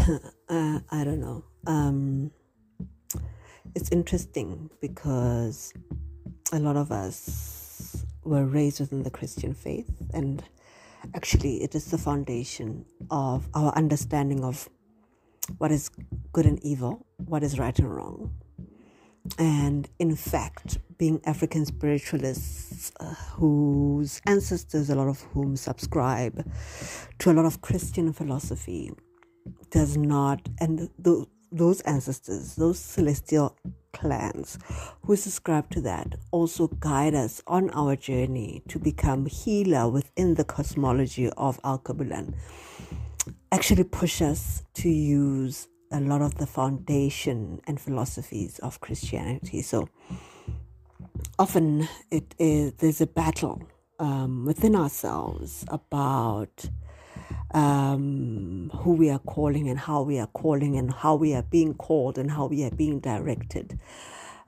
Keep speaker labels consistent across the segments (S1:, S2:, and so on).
S1: uh, I don't know. Um, it's interesting because a lot of us were raised within the Christian faith, and actually, it is the foundation of our understanding of what is good and evil, what is right and wrong. And in fact, being African spiritualists uh, whose ancestors, a lot of whom subscribe to a lot of Christian philosophy, does not, and th- those ancestors, those celestial clans who subscribe to that also guide us on our journey to become healer within the cosmology of Alkebulan. Actually, push us to use a lot of the foundation and philosophies of Christianity. So often it is there's a battle um, within ourselves about um, who we are calling and how we are calling and how we are being called and how we are being directed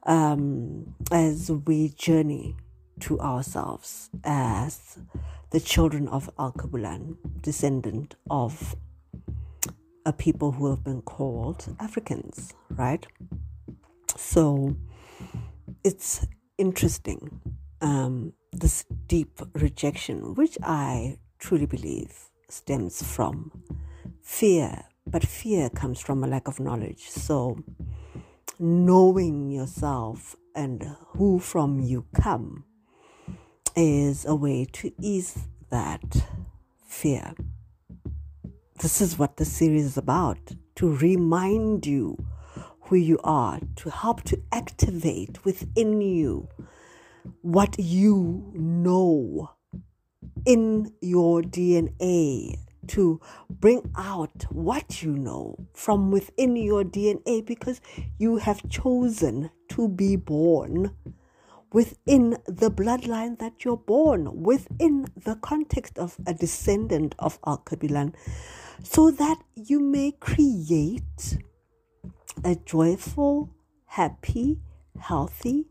S1: um, as we journey to ourselves as the children of Alkebulan, descendant of a people who have been called Africans, right? So it's interesting, um, this deep rejection, which I truly believe stems from fear, but fear comes from a lack of knowledge. So, knowing yourself and who from you come is a way to ease that fear. This is what the series is about to remind you who you are, to help to activate within you what you know in your DNA to bring out what you know from within your DNA because you have chosen to be born within the bloodline that you're born, within the context of a descendant of Alkebulan, so that you may create a joyful, happy, healthy,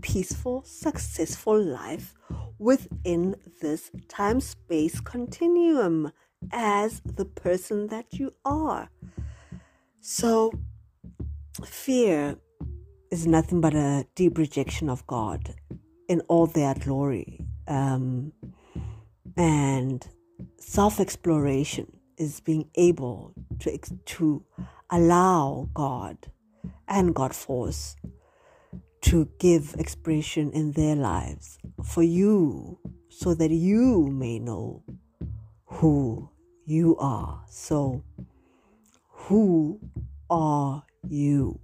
S1: peaceful, successful life within this time space continuum as the person that you are. So, fear is nothing but a deep rejection of God in all their glory. Um, and self exploration is being able to, to allow God and God force to give expression in their lives for you so that you may know who you are. So, who are you?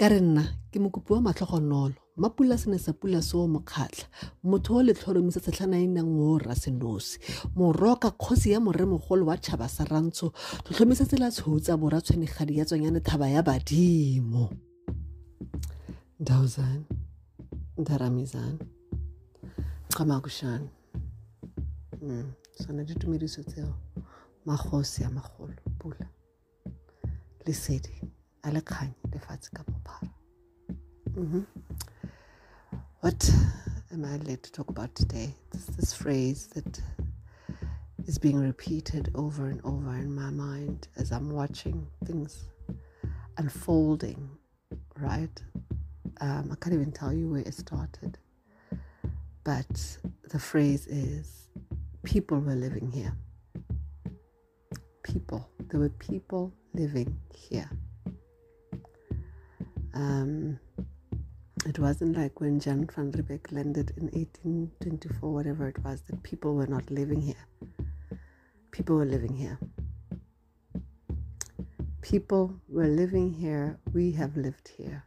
S2: ka re nna ke mokopi wa matlhogonolo mapula se ne sa pula se o mokgatlha motho o letlhoromi se setlhanainang o rasenosi moroka kgosi ya moremogolo wa tšhaba sa rantsho tlhotlhomise tsela tshotsa bora tshwenegadi ya tswanyane thaba ya badimo ndawuzani ndaramizani qamakushani mm. sona ditumediso tseo magosi a magolo pula lesedi a le kganye lefatshe ka bophara mm-hmm. what am i led to talk about today this, this phrase that is being repeated over and over in my mind as i'm watching things unfolding right um, I can't even tell you where it started. But the phrase is people were living here. People. There were people living here. Um, it wasn't like when Jan van Riebeeck landed in 1824, whatever it was, that people were not living here. People were living here. People were living here. We have lived here.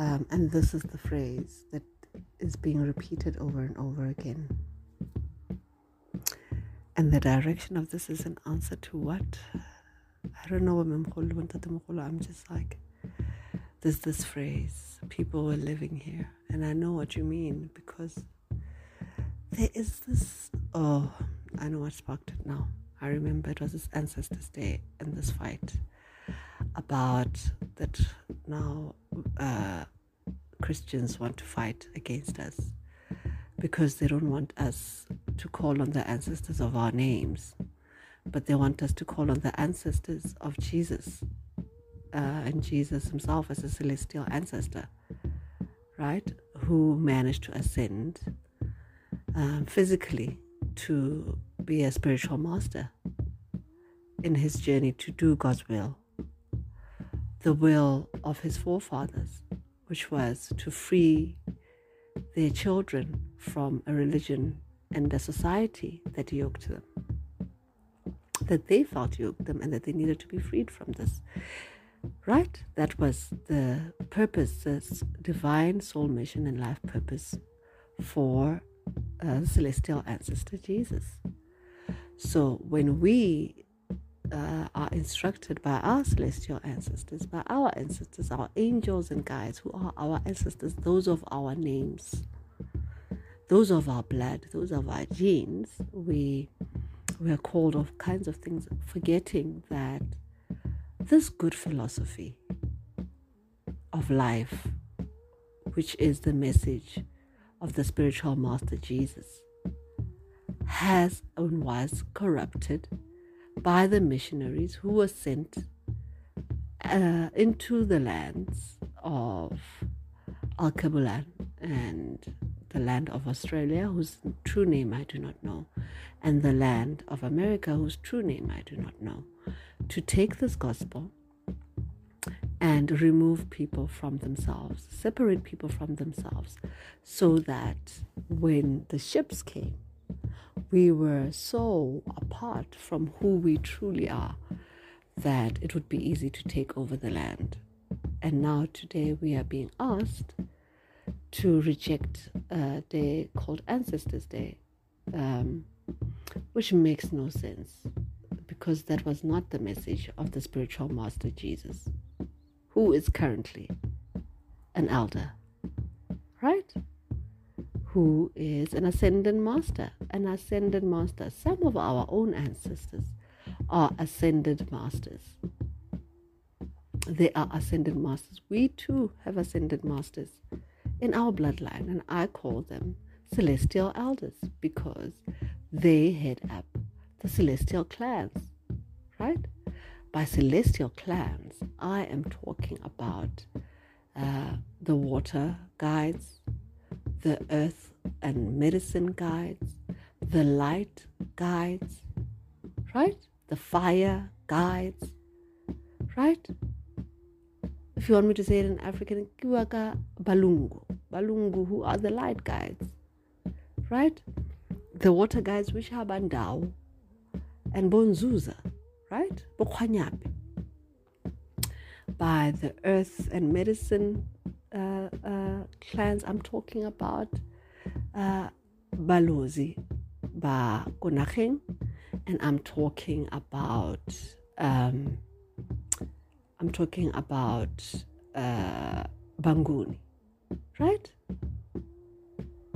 S2: Um, and this is the phrase that is being repeated over and over again. And the direction of this is an answer to what? I don't know, what I'm just like, there's this phrase, people were living here. And I know what you mean because there is this, oh, I know what sparked it now. I remember it was this Ancestors Day and this fight about that now uh, Christians want to fight against us because they don't want us to call on the ancestors of our names
S1: but they want us to call on the ancestors of Jesus uh, and Jesus himself as a celestial ancestor, right? Who managed to ascend um, physically to be a spiritual master in his journey to do God's will, the will of his forefathers, which was to free their children from a religion and a society that yoked them, that they felt yoked them, and that they needed to be freed from this. Right? That was the purpose, this divine soul mission and life purpose for uh, celestial ancestor Jesus. So when we uh, are instructed by our celestial ancestors, by our ancestors, our angels and guides, who are our ancestors, those of our names, those of our blood, those of our genes, we we are called of kinds of things, forgetting that this good philosophy of life, which is the message of the spiritual master Jesus, has and was corrupted by the missionaries who were sent uh, into the lands of Alkebulan and the land of Australia, whose true name I do not know, and the land of America, whose true name I do not know, to take this gospel and remove people from themselves, separate people from themselves, so that when the ships came, we were so apart from who we truly are that it would be easy to take over the land. And now, today, we are being asked to reject a day called Ancestors' Day, um, which makes no sense because that was not the message of the spiritual master Jesus, who is currently an elder, right? who is an ascendant master. An ascended master. Some of our own ancestors are ascended masters. They are ascended masters. We too have ascended masters in our bloodline, and I call them celestial elders because they head up the celestial clans, right? By celestial clans, I am talking about uh, the water guides, the earth and medicine guides, the light guides, right? The fire guides, right? If you want me to say it in African, Kiwaka Balungu. Balungu, who are the light guides, right? The water guides, which are Bandao and Bonzuza, right? Bokwanyapi. By the earth and medicine uh, uh, clans I'm talking about uh, Balozi, Ba Konacheng, and I'm talking about um, I'm talking about uh, Banguni, right?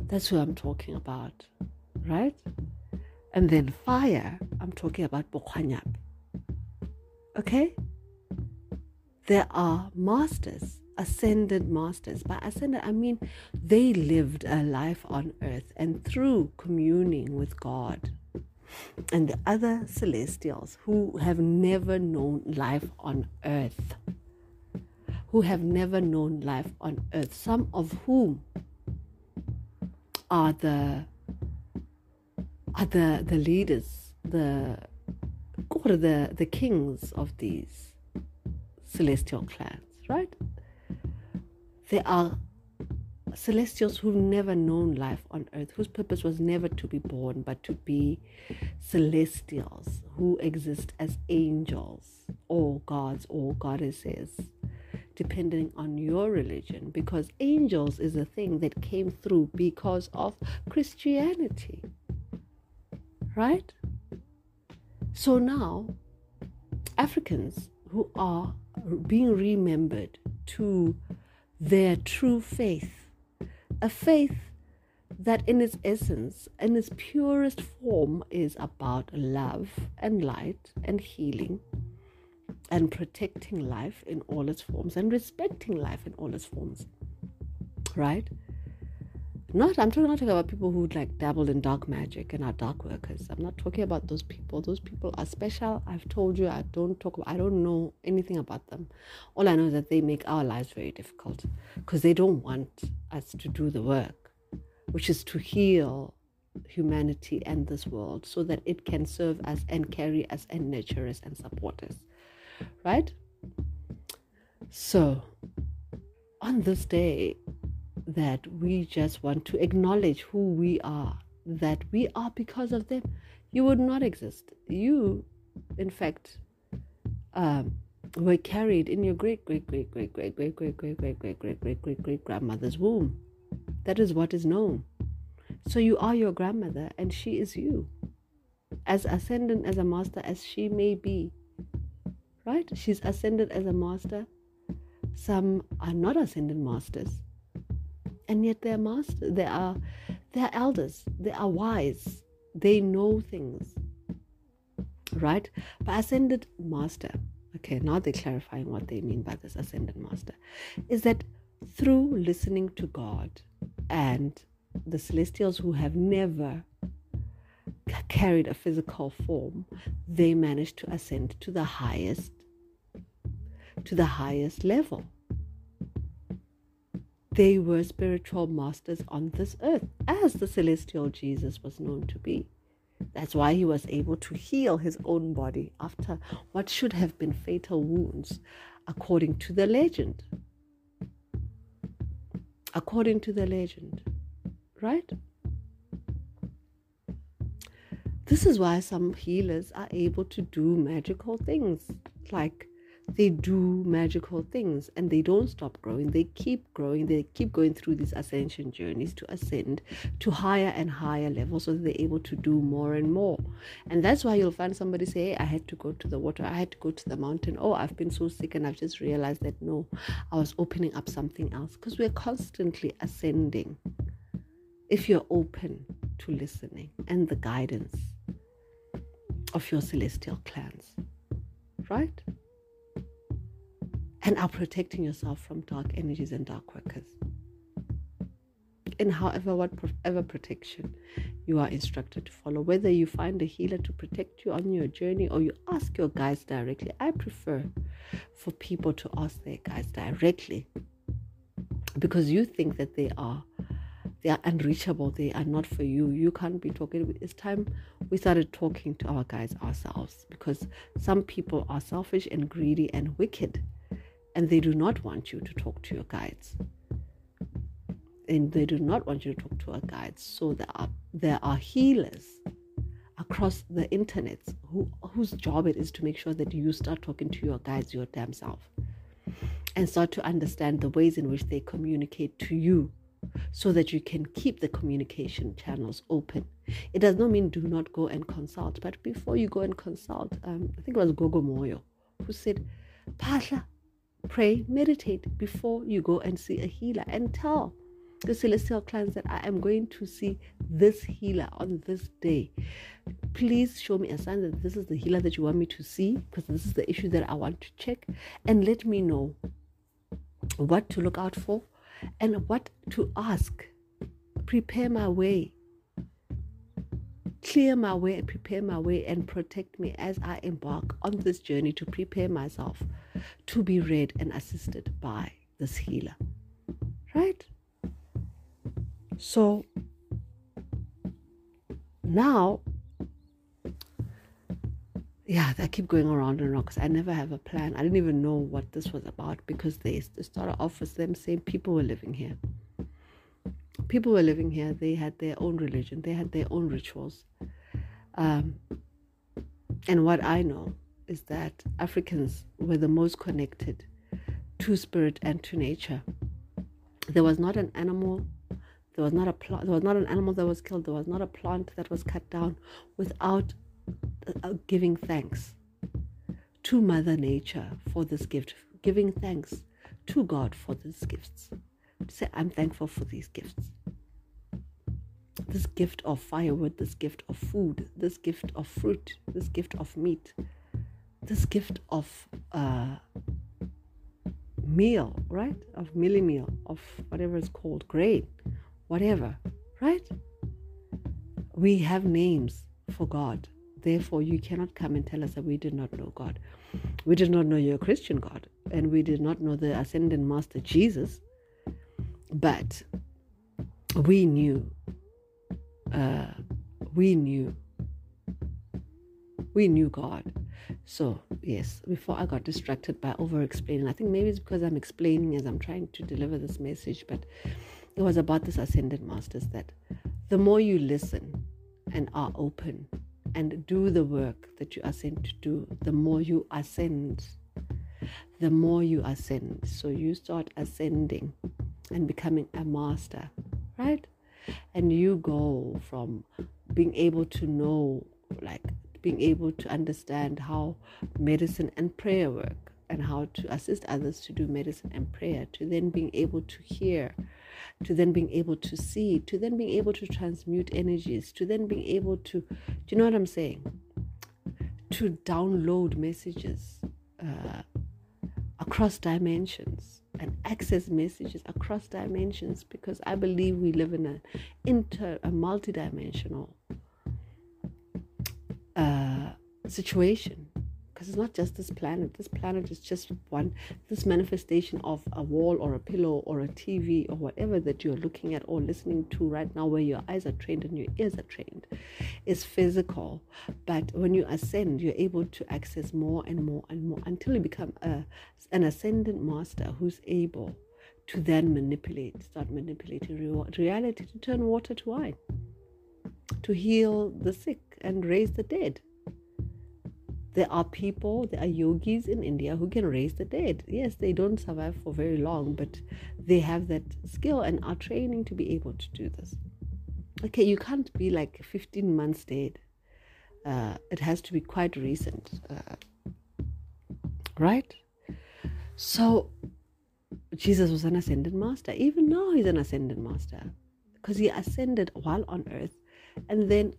S1: That's who I'm talking about, right? And then fire, I'm talking about Bokhanyap. Okay? There are masters ascended masters. By ascended, I mean they lived a life on earth and through communing with God and the other celestials who have never known life on earth, who have never known life on earth, some of whom are the are the, the leaders, the or the, the kings of these celestial clans, right? There are celestials who've never known life on earth, whose purpose was never to be born, but to be celestials who exist as angels or gods or goddesses, depending on your religion, because angels is a thing that came through because of Christianity. Right? So now, Africans who are being remembered to their true faith, a faith that in its essence, in its purest form, is about love and light and healing and protecting life in all its forms and respecting life in all its forms. Right? Not, I'm talking, not talking about people who like dabbled in dark magic and are dark workers. I'm not talking about those people. Those people are special. I've told you, I don't talk. I don't know anything about them. All I know is that they make our lives very difficult because they don't want us to do the work, which is to heal humanity and this world so that it can serve us and carry us and nurture us and support us. Right? So, on this day, that we just want to acknowledge who we are, that we are because of them, you would not exist. You, in fact, um, were carried in your great great great great great great great great great great great great great great grandmother's womb. That is what is known. So you are your grandmother, and she is you, as ascendant as a master as she may be. Right? She's ascended as a master. Some are not ascendant masters and yet they're masters they are they're elders they are wise they know things right? But ascended master okay now they're clarifying what they mean by this ascended master is that through listening to god and the celestials who have never carried a physical form they managed to ascend to the highest to the highest level they were spiritual masters on this earth, as the celestial Jesus was known to be. That's why he was able to heal his own body after what should have been fatal wounds, according to the legend. According to the legend, right? This is why some healers are able to do magical things like they do magical things and they don't stop growing. They keep growing. They keep going through these ascension journeys to ascend to higher and higher levels so that they're able to do more and more. And that's why you'll find somebody say, hey, I had to go to the water. I had to go to the mountain. Oh, I've been so sick and I've just realized that no, I was opening up something else because we're constantly ascending if you're open to listening and the guidance of your celestial clans, right? And are protecting yourself from dark energies and dark workers. In however, whatever protection you are instructed to follow, whether you find a healer to protect you on your journey or you ask your guides directly, I prefer for people to ask their guides directly because you think that they are they are unreachable. They are not for you. You can't be talking. It's time we started talking to our guides ourselves because some people are selfish and greedy and wicked and they do not want you to talk to your guides and they do not want you to talk to our guides so there are there are healers across the internet who, whose job it is to make sure that you start talking to your guides your damn self and start to understand the ways in which they communicate to you so that you can keep the communication channels open. It does not mean do not go and consult, but before you go and consult, um, I think it was Gogo Moyo who said, Pasha, pray, meditate before you go and see a healer and tell the celestial clients that I am going to see this healer on this day. Please show me a sign that this is the healer that you want me to see because this is the issue that I want to check and let me know what to look out for and what to ask. Prepare my way clear my way and prepare my way and protect me as I embark on this journey to prepare myself to be read and assisted by this healer. Right? So now, yeah, I keep going around and around because I never have a plan. I didn't even know what this was about because they started off with them saying people were living here people were living here, they had their own religion, they had their own rituals. Um, and what I know is that Africans were the most connected to spirit and to nature. There was not an animal, there was not a plant, there was not an animal that was killed, there was not a plant that was cut down without uh, giving thanks to Mother Nature for this gift, giving thanks to God for these gifts say, I'm thankful for these gifts. This gift of firewood, this gift of food, this gift of fruit, this gift of meat, this gift of uh, meal, right? Of mealy meal, of whatever it's called, grain, whatever. Right? We have names for God. Therefore, you cannot come and tell us that we did not know God. We did not know you're Christian God, and we did not know the ascended master Jesus, but we knew. Uh, we knew. We knew God. So, yes, before I got distracted by over explaining, I think maybe it's because I'm explaining as I'm trying to deliver this message, but it was about this ascended masters that the more you listen and are open and do the work that you are sent to do, the more you ascend. The more you ascend. So you start ascending and becoming a master, right? And you go from being able to know, like being able to understand how medicine and prayer work and how to assist others to do medicine and prayer, to then being able to hear to then being able to see, to then being able to transmute energies, to then being able to, do you know what I'm saying? To download messages uh, across dimensions and access messages across dimensions because I believe we live in an inter, a multidimensional uh, situation because it's not just this planet. This planet is just one, this manifestation of a wall or a pillow or a TV or whatever that you're looking at or listening to right now, where your eyes are trained and your ears are trained, is physical. But when you ascend, you're able to access more and more and more until you become a, an ascendant master who's able to then manipulate, start manipulating reality to turn water to wine, to heal the sick and raise the dead there are people, there are yogis in India who can raise the dead. Yes, they don't survive for very long, but they have that skill and are training to be able to do this. Okay, you can't be like 15 months dead. Uh, it has to be quite recent, uh, right? So, Jesus was an ascended master. Even now, he's an ascended master because he ascended while on earth and then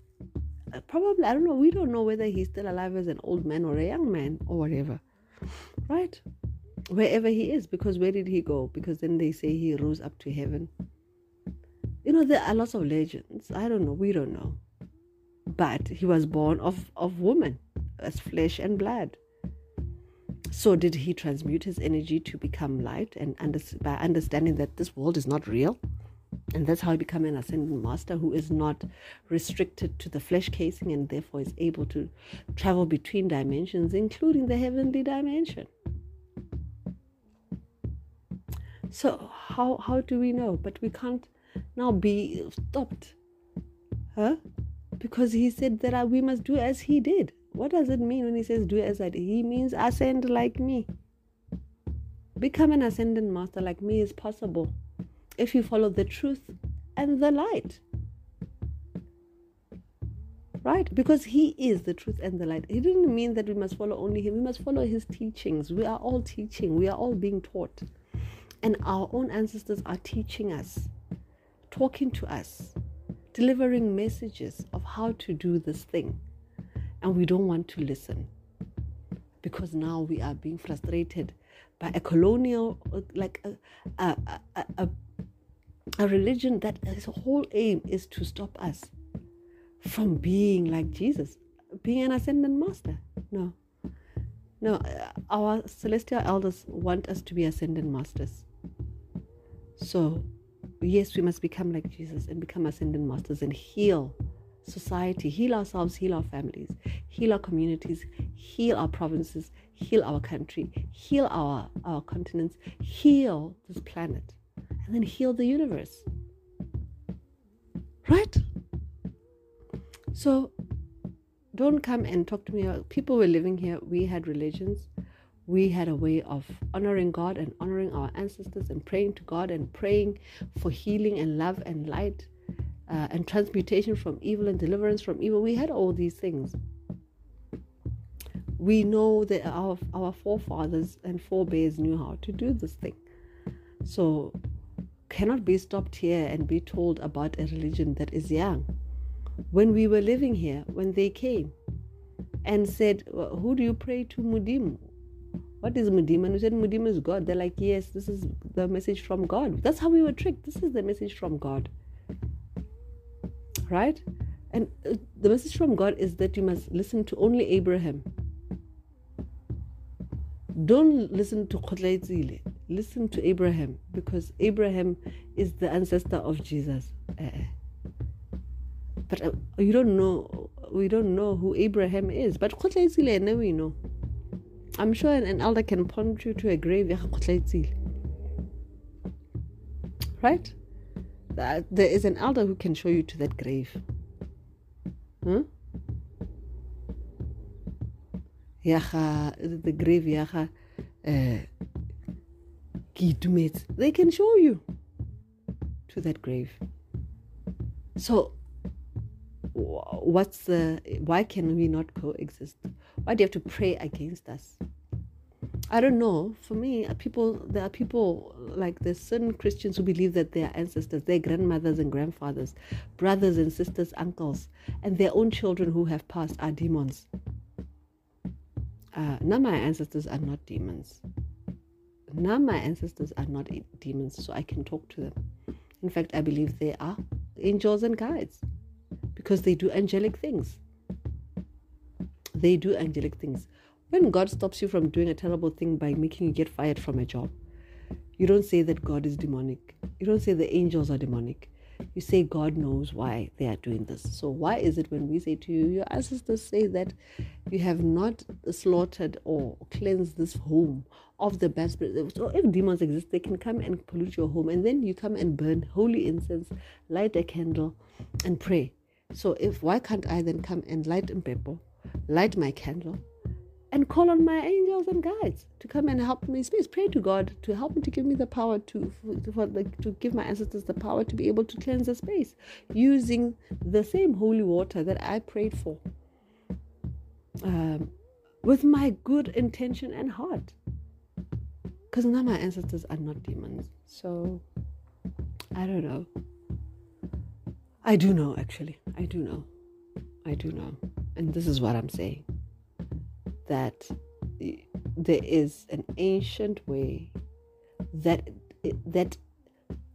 S1: uh, probably I don't know. We don't know whether he's still alive as an old man or a young man or whatever, right? Wherever he is, because where did he go? Because then they say he rose up to heaven. You know, there are lots of legends. I don't know. We don't know. But he was born of of woman, as flesh and blood. So did he transmute his energy to become light and under, by understanding that this world is not real? And that's how I become an ascendant master who is not restricted to the flesh casing and therefore is able to travel between dimensions, including the heavenly dimension. So how how do we know? But we can't now be stopped. Huh? Because he said that we must do as he did. What does it mean when he says do as I did? He means ascend like me. Become an ascendant master like me is possible if you follow the truth and the light. Right? Because He is the truth and the light. He didn't mean that we must follow only Him, we must follow His teachings. We are all teaching, we are all being taught. And our own ancestors are teaching us, talking to us, delivering messages of how to do this thing. And we don't want to listen because now we are being frustrated a colonial, like a, a, a, a a religion that its whole aim is to stop us from being like Jesus, being an ascendant master. No. No, uh, our celestial elders want us to be ascendant masters. So, yes, we must become like Jesus and become ascendant masters and heal society, heal ourselves, heal our families, heal our communities, heal our provinces, heal our country, heal our, our continents, heal this planet and then heal the universe. Right? So don't come and talk to me. People were living here. We had religions. We had a way of honoring God and honoring our ancestors and praying to God and praying for healing and love and light uh, and transmutation from evil and deliverance from evil. We had all these things. We know that our, our forefathers and forebears knew how to do this thing. So cannot be stopped here and be told about a religion that is young. When we were living here, when they came and said, Who do you pray to, Mudimu? What is Mudimu? And we said, Mudimu is God. They're like, Yes, this is the message from God. That's how we were tricked. This is the message from God. Right? And uh, the message from God is that you must listen to only Abraham. Don't listen to Khotlaitzile. Listen to Abraham because Abraham is the ancestor of Jesus. Uh, but uh, you don't know, we don't know who Abraham is. But Khotlaitzile, now we know. I'm sure an, an elder can point you to a grave. Right? There is an elder who can show you to that grave. Huh? Yaha, the grave Yaha, uh, they can show you to that grave. So, what's the, why can we not coexist? Why do you have to pray against us? I don't know. For me, people there are people like there's certain Christians who believe that their ancestors, their grandmothers and grandfathers, brothers and sisters, uncles, and their own children who have passed are demons. Uh, now my ancestors are not demons. Now my ancestors are not demons, so I can talk to them. In fact, I believe they are angels and guides because they do angelic things. They do angelic things. When God stops you from doing a terrible thing by making you get fired from a job, you don't say that God is demonic. You don't say the angels are demonic. You say God knows why they are doing this. So, why is it when we say to you, your ancestors say that you have not slaughtered or cleansed this home of the bad spirit? So, if demons exist, they can come and pollute your home, and then you come and burn holy incense, light a candle, and pray. So, if why can't I then come and light a pepper, light my candle, and call on my angels and guides to come and help me space. Pray to God to help me to give me the power to for, like, to give my ancestors the power to be able to cleanse the space using the same holy water that I prayed for. Um, with my good intention and heart. Because now my ancestors are not demons. So I don't know. I do know actually. I do know. I do know. And this is what I'm saying that there is an ancient way that that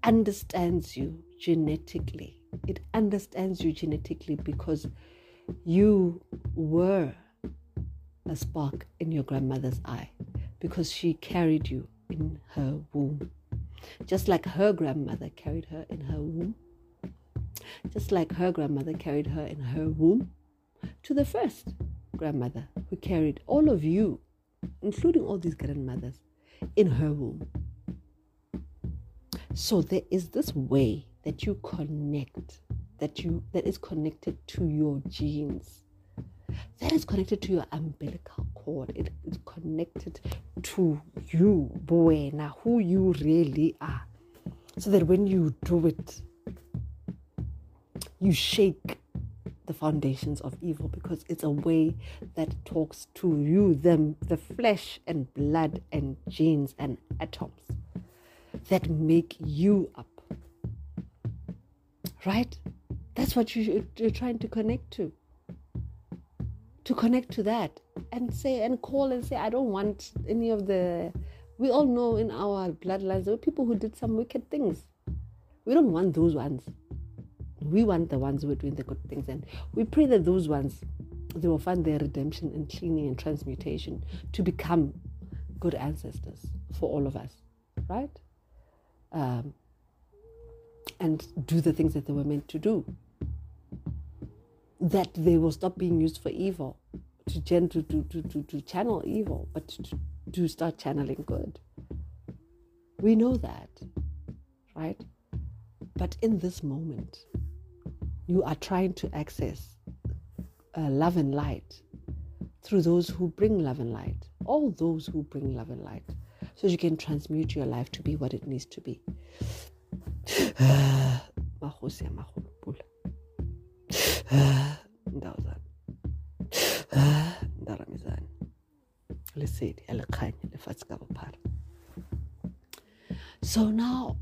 S1: understands you genetically. It understands you genetically because you were a spark in your grandmother's eye because she carried you in her womb. Just like her grandmother carried her in her womb. Just like her grandmother carried her in her womb to the first grandmother who carried all of you, including all these grandmothers, in her womb. So there is this way that you connect, that you that is connected to your genes. That is connected to your umbilical cord. It is connected to you, boy, now who you really are. So that when you do it, you shake the foundations of evil because it's a way that talks to you, them, the flesh and blood and genes and atoms that make you up. Right? That's what you, you're trying to connect to. To connect to that and say and call and say, I don't want any of the. We all know in our bloodlines there were people who did some wicked things. We don't want those ones. We want the ones who are doing the good things, and we pray that those ones they will find their redemption and cleaning and transmutation to become good ancestors for all of us, right? Um, and do the things that they were meant to do. That they will stop being used for evil, to, gen- to, to, to, to, to channel evil, but to, to start channeling good. We know that, right? But in this moment, you are trying to access uh, love and light through those who bring love and light, all those who bring love and light, so you can transmute your life to be what it needs to be. so now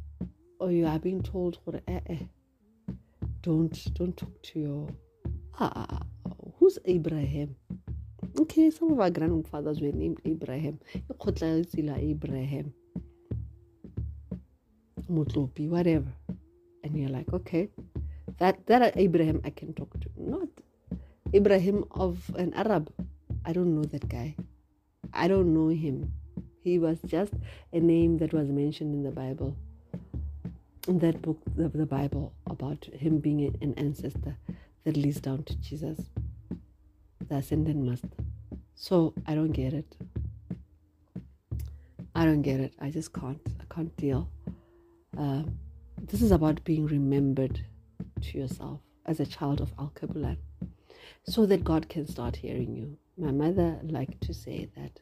S1: oh, you are being told eh, eh, don't don't talk to your ah, who's Abraham? Okay, some of our grandfathers were named Abraham. Abraham. Mutlopi, whatever. And you're like, okay,
S2: That that Abraham I can talk to, not Ibrahim of an Arab. I don't know that guy. I don't know him. He was just a name that was mentioned in the Bible. In that book, of the Bible, about him being an ancestor that leads down to Jesus, the ascendant master. So I don't get it. I don't get it. I just can't. I can't deal. Uh, this is about being remembered to yourself as a child of Alkebulan so that God can start hearing you. My mother liked to say that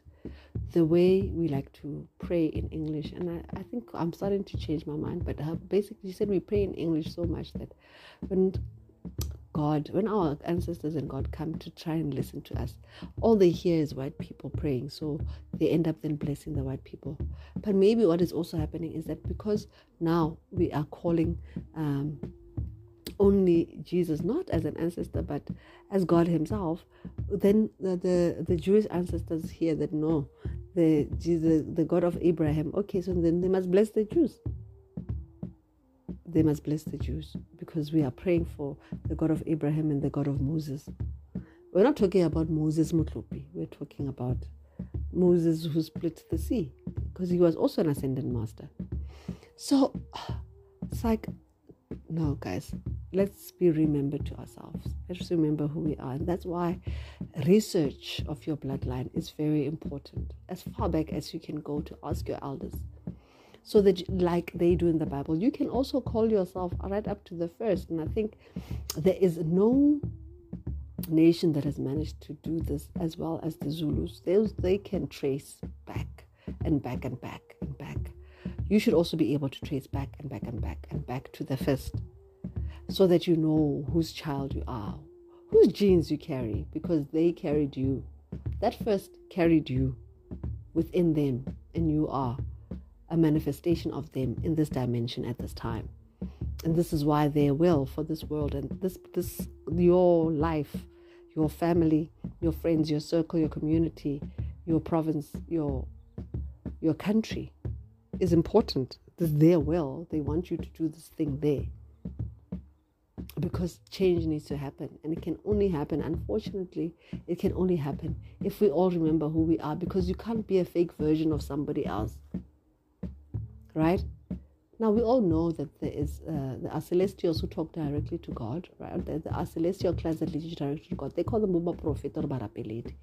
S2: the way we like to pray in English, and I, I think I'm starting to change my mind, but her basically she said we pray in English so much that when God, when our ancestors and God come to try and listen to us, all they hear is white people praying. So they end up then blessing the white people. But maybe what is also happening is that because now we are calling um, only Jesus, not as an ancestor, but as God Himself, then the, the, the Jewish ancestors hear that no, the Jesus, the God of Abraham. Okay, so then they must bless the Jews. They must bless the Jews because we are praying for the God of Abraham and the God of Moses. We're not talking about Moses Mutlupi. We're talking about Moses who split the sea because he was also an ascendant master. So it's like, no, guys, let's be remembered to ourselves. Let's remember who we are. And that's why research of your bloodline is very important. As far back as you can go to ask your elders. So that, like they do in the Bible, you can also call yourself right up to the first. And I think there is no nation that has managed to do this as well as the Zulus. They, they can trace back and back and back and back. You should also be able to trace back and back and back and back to the first so that you know whose child you are, whose genes you carry, because they carried you. That first carried you within them, and you are a manifestation of them in this dimension at this time. And this is why their will for this world and this this your life, your family, your friends, your circle, your community, your province, your your country is important. Is their will. They want you to do this thing there because change needs to happen and it can only happen unfortunately it can only happen if we all remember who we are because you can't be a fake version of somebody else right now we all know that there is uh, there are celestials who talk directly to god right there, are celestial clans that lead directly to god they call them baba prophet or barapeleti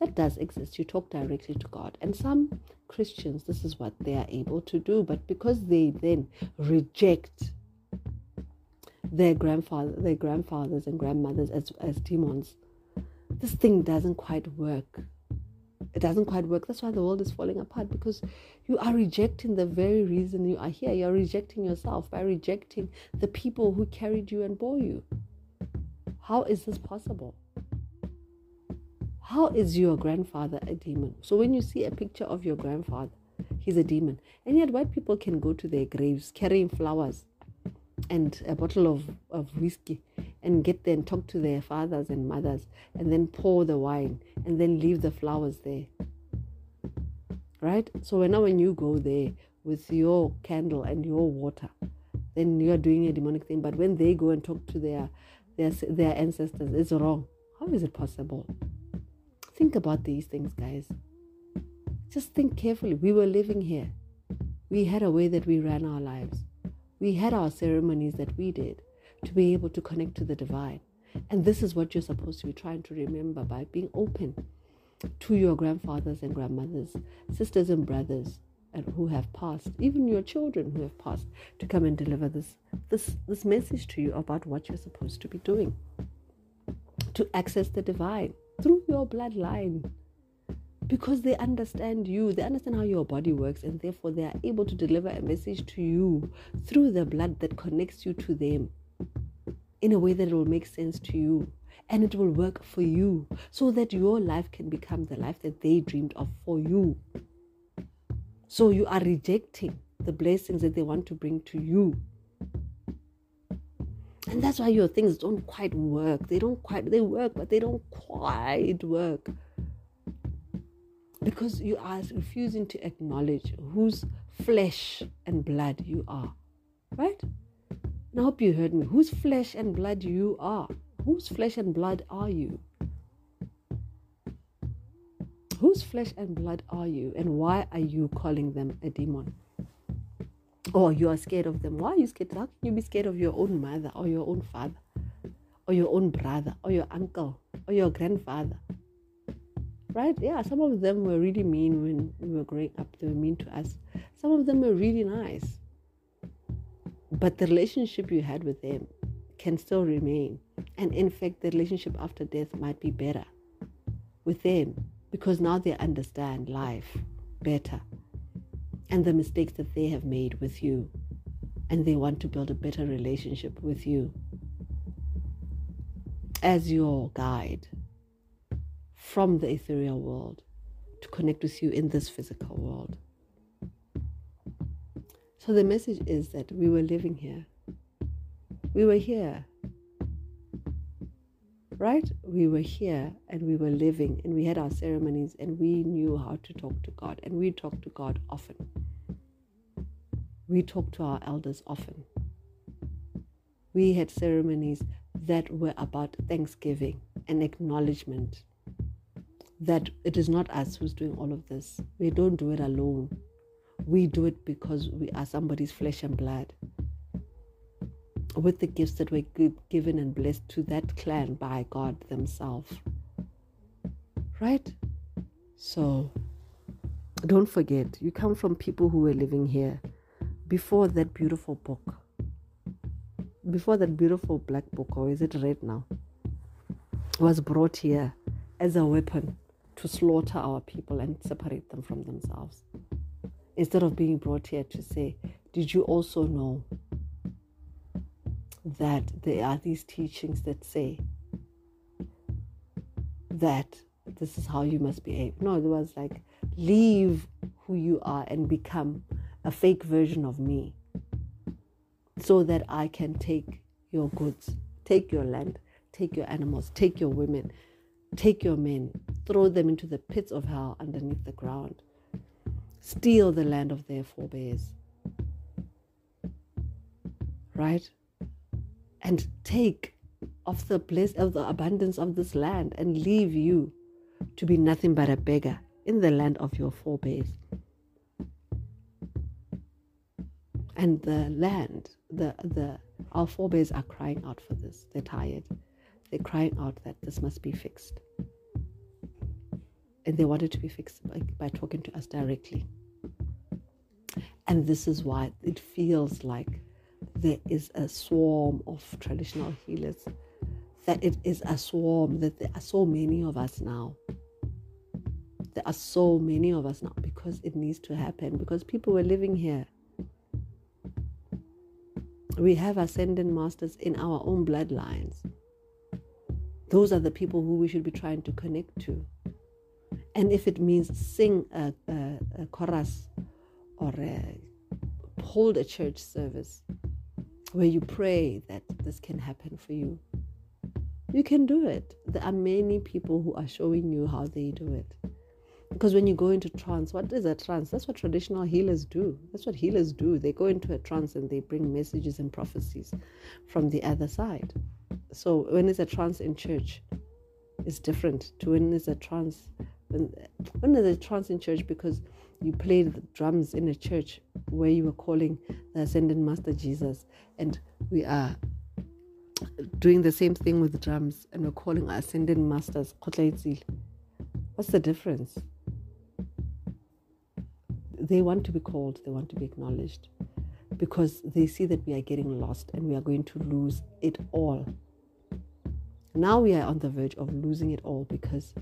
S2: that does exist you talk directly to god and some christians this is what they are able to do but because they then reject their grandfather, their grandfathers and grandmothers as, as demons. This thing doesn't quite work. It doesn't quite work. That's why the world is falling apart because you are rejecting the very reason you are here. You're rejecting yourself by rejecting the people who carried you and bore you. How is this possible? How is your grandfather a demon? So when you see a picture of your grandfather, he's a demon. And yet white people can go to their graves carrying flowers and a bottle of, of whiskey and get there and talk to their fathers and mothers and then pour the wine and then leave the flowers there. Right? So now when you go there with your candle and your water, then you are doing a demonic thing. But when they go and talk to their their their ancestors, it's wrong. How is it possible? Think about these things, guys. Just think carefully. We were living here. We had a way that we ran our lives we had our ceremonies that we did to be able to connect to the divine. And this is what you're supposed to be trying to remember by being open to your grandfathers and grandmothers, sisters and brothers and who have passed, even your children who have passed, to come and deliver this this this message to you about what you're supposed to be doing. To access the divine through your bloodline because they understand you, they understand how your body works, and therefore they are able to deliver a message to you through the blood that connects you to them in a way that will make sense to you and it will work for you so that your life can become the life that they dreamed of for you. So you are rejecting the blessings that they want to bring to you. And that's why your things don't quite work. They don't quite, they work, but they don't quite work because you are refusing to acknowledge whose flesh and blood you are. Right?
S1: And I hope you heard me. Whose flesh and blood you are? Whose flesh and blood are you? Whose flesh and blood are you? And why are you calling them a demon? Or you are scared of them. Why are you scared? How can you be scared of your own mother or your own father or your own brother or your uncle or your grandfather? Right? Yeah, some of them were really mean when we were growing up. They were mean to us. Some of them were really nice. But the relationship you had with them can still remain. And in fact, the relationship after death might be better with them because now they understand life better and the mistakes that they have made with you. And they want to build a better relationship with you as your guide from the ethereal world to connect with you in this physical world. So the message is that we were living here. We were here. Right? We were here and we were living and we had our ceremonies and we knew how to talk to God and we talked to God often. We talked to our elders often. We had ceremonies that were about thanksgiving and acknowledgement that it is not us who's doing all of this. We don't do it alone. We do it because we are somebody's flesh and blood. With the gifts that were given and blessed to that clan by God themselves. Right? So don't forget, you come from people who were living here before that beautiful book. Before that beautiful black book, or is it red now? Was brought here as a weapon to slaughter our people and separate them from themselves. Instead of being brought here to say, Did you also know that there are these teachings that say that this is how you must behave? No, it was like, Leave who you are and become a fake version of me so that I can take your goods, take your land, take your animals, take your women, take your men, throw them into the pits of hell underneath the ground, steal the land of their forebears. Right? And take of the bliss of the abundance of this land and leave you to be nothing but a beggar in the land of your forebears. And the land, the the our forebears are crying out for this. They're tired. They're crying out that this must be fixed. And they wanted to be fixed by, by talking to us directly. And this is why it feels like there is a swarm of traditional healers, that it is a swarm, that there are so many of us now. There are so many of us now because it needs to happen, because people were living here. We have ascendant masters in our own bloodlines. Those are the people who we should be trying to connect to. And if it means sing a, a, a chorus or a, hold a church service where you pray that this can happen for you, you can do it. There are many people who are showing you how they do it. Because when you go into trance, what is a trance? That's what traditional healers do. That's what healers do. They go into a trance and they bring messages and prophecies from the other side. So when it's a trance in church, it's different to when it's a trance when, when there's a trance in church because you played the drums in a church where you were calling the ascended master Jesus and we are doing the same thing with the drums and we're calling our ascended masters what's the difference? They want to be called they want to be acknowledged because they see that we are getting lost and we are going to lose it all. Now we are on the verge of losing it all because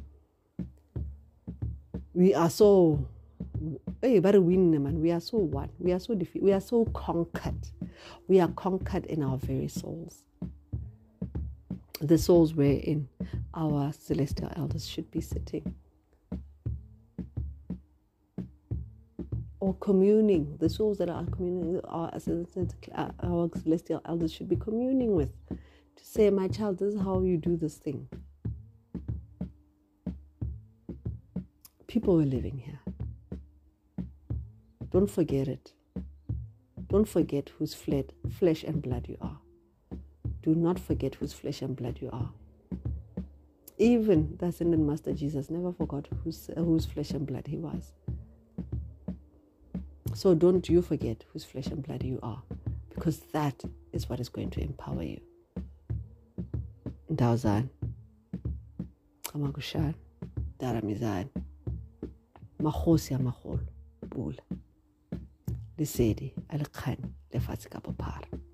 S1: we are so hey, but win man. We are so one. We are so defeated. We are so conquered. We are conquered in our very souls. The souls wherein our celestial elders should be sitting. Or communing, the souls that are communing, our, our celestial elders should be communing with to say, My child, this is how you do this thing. People were living here. Don't forget it. Don't forget whose fled, flesh and blood you are. do not forget whose flesh and blood you are. Even the ascended Master Jesus never forgot whose, whose flesh and blood he was. So don't you forget whose flesh and blood you are, because that is what is going to empower you. Ndawuzan, Kamakushan, Daramizan, magosi a magolo pula lesedi a lekgang lefatshe ka bophara.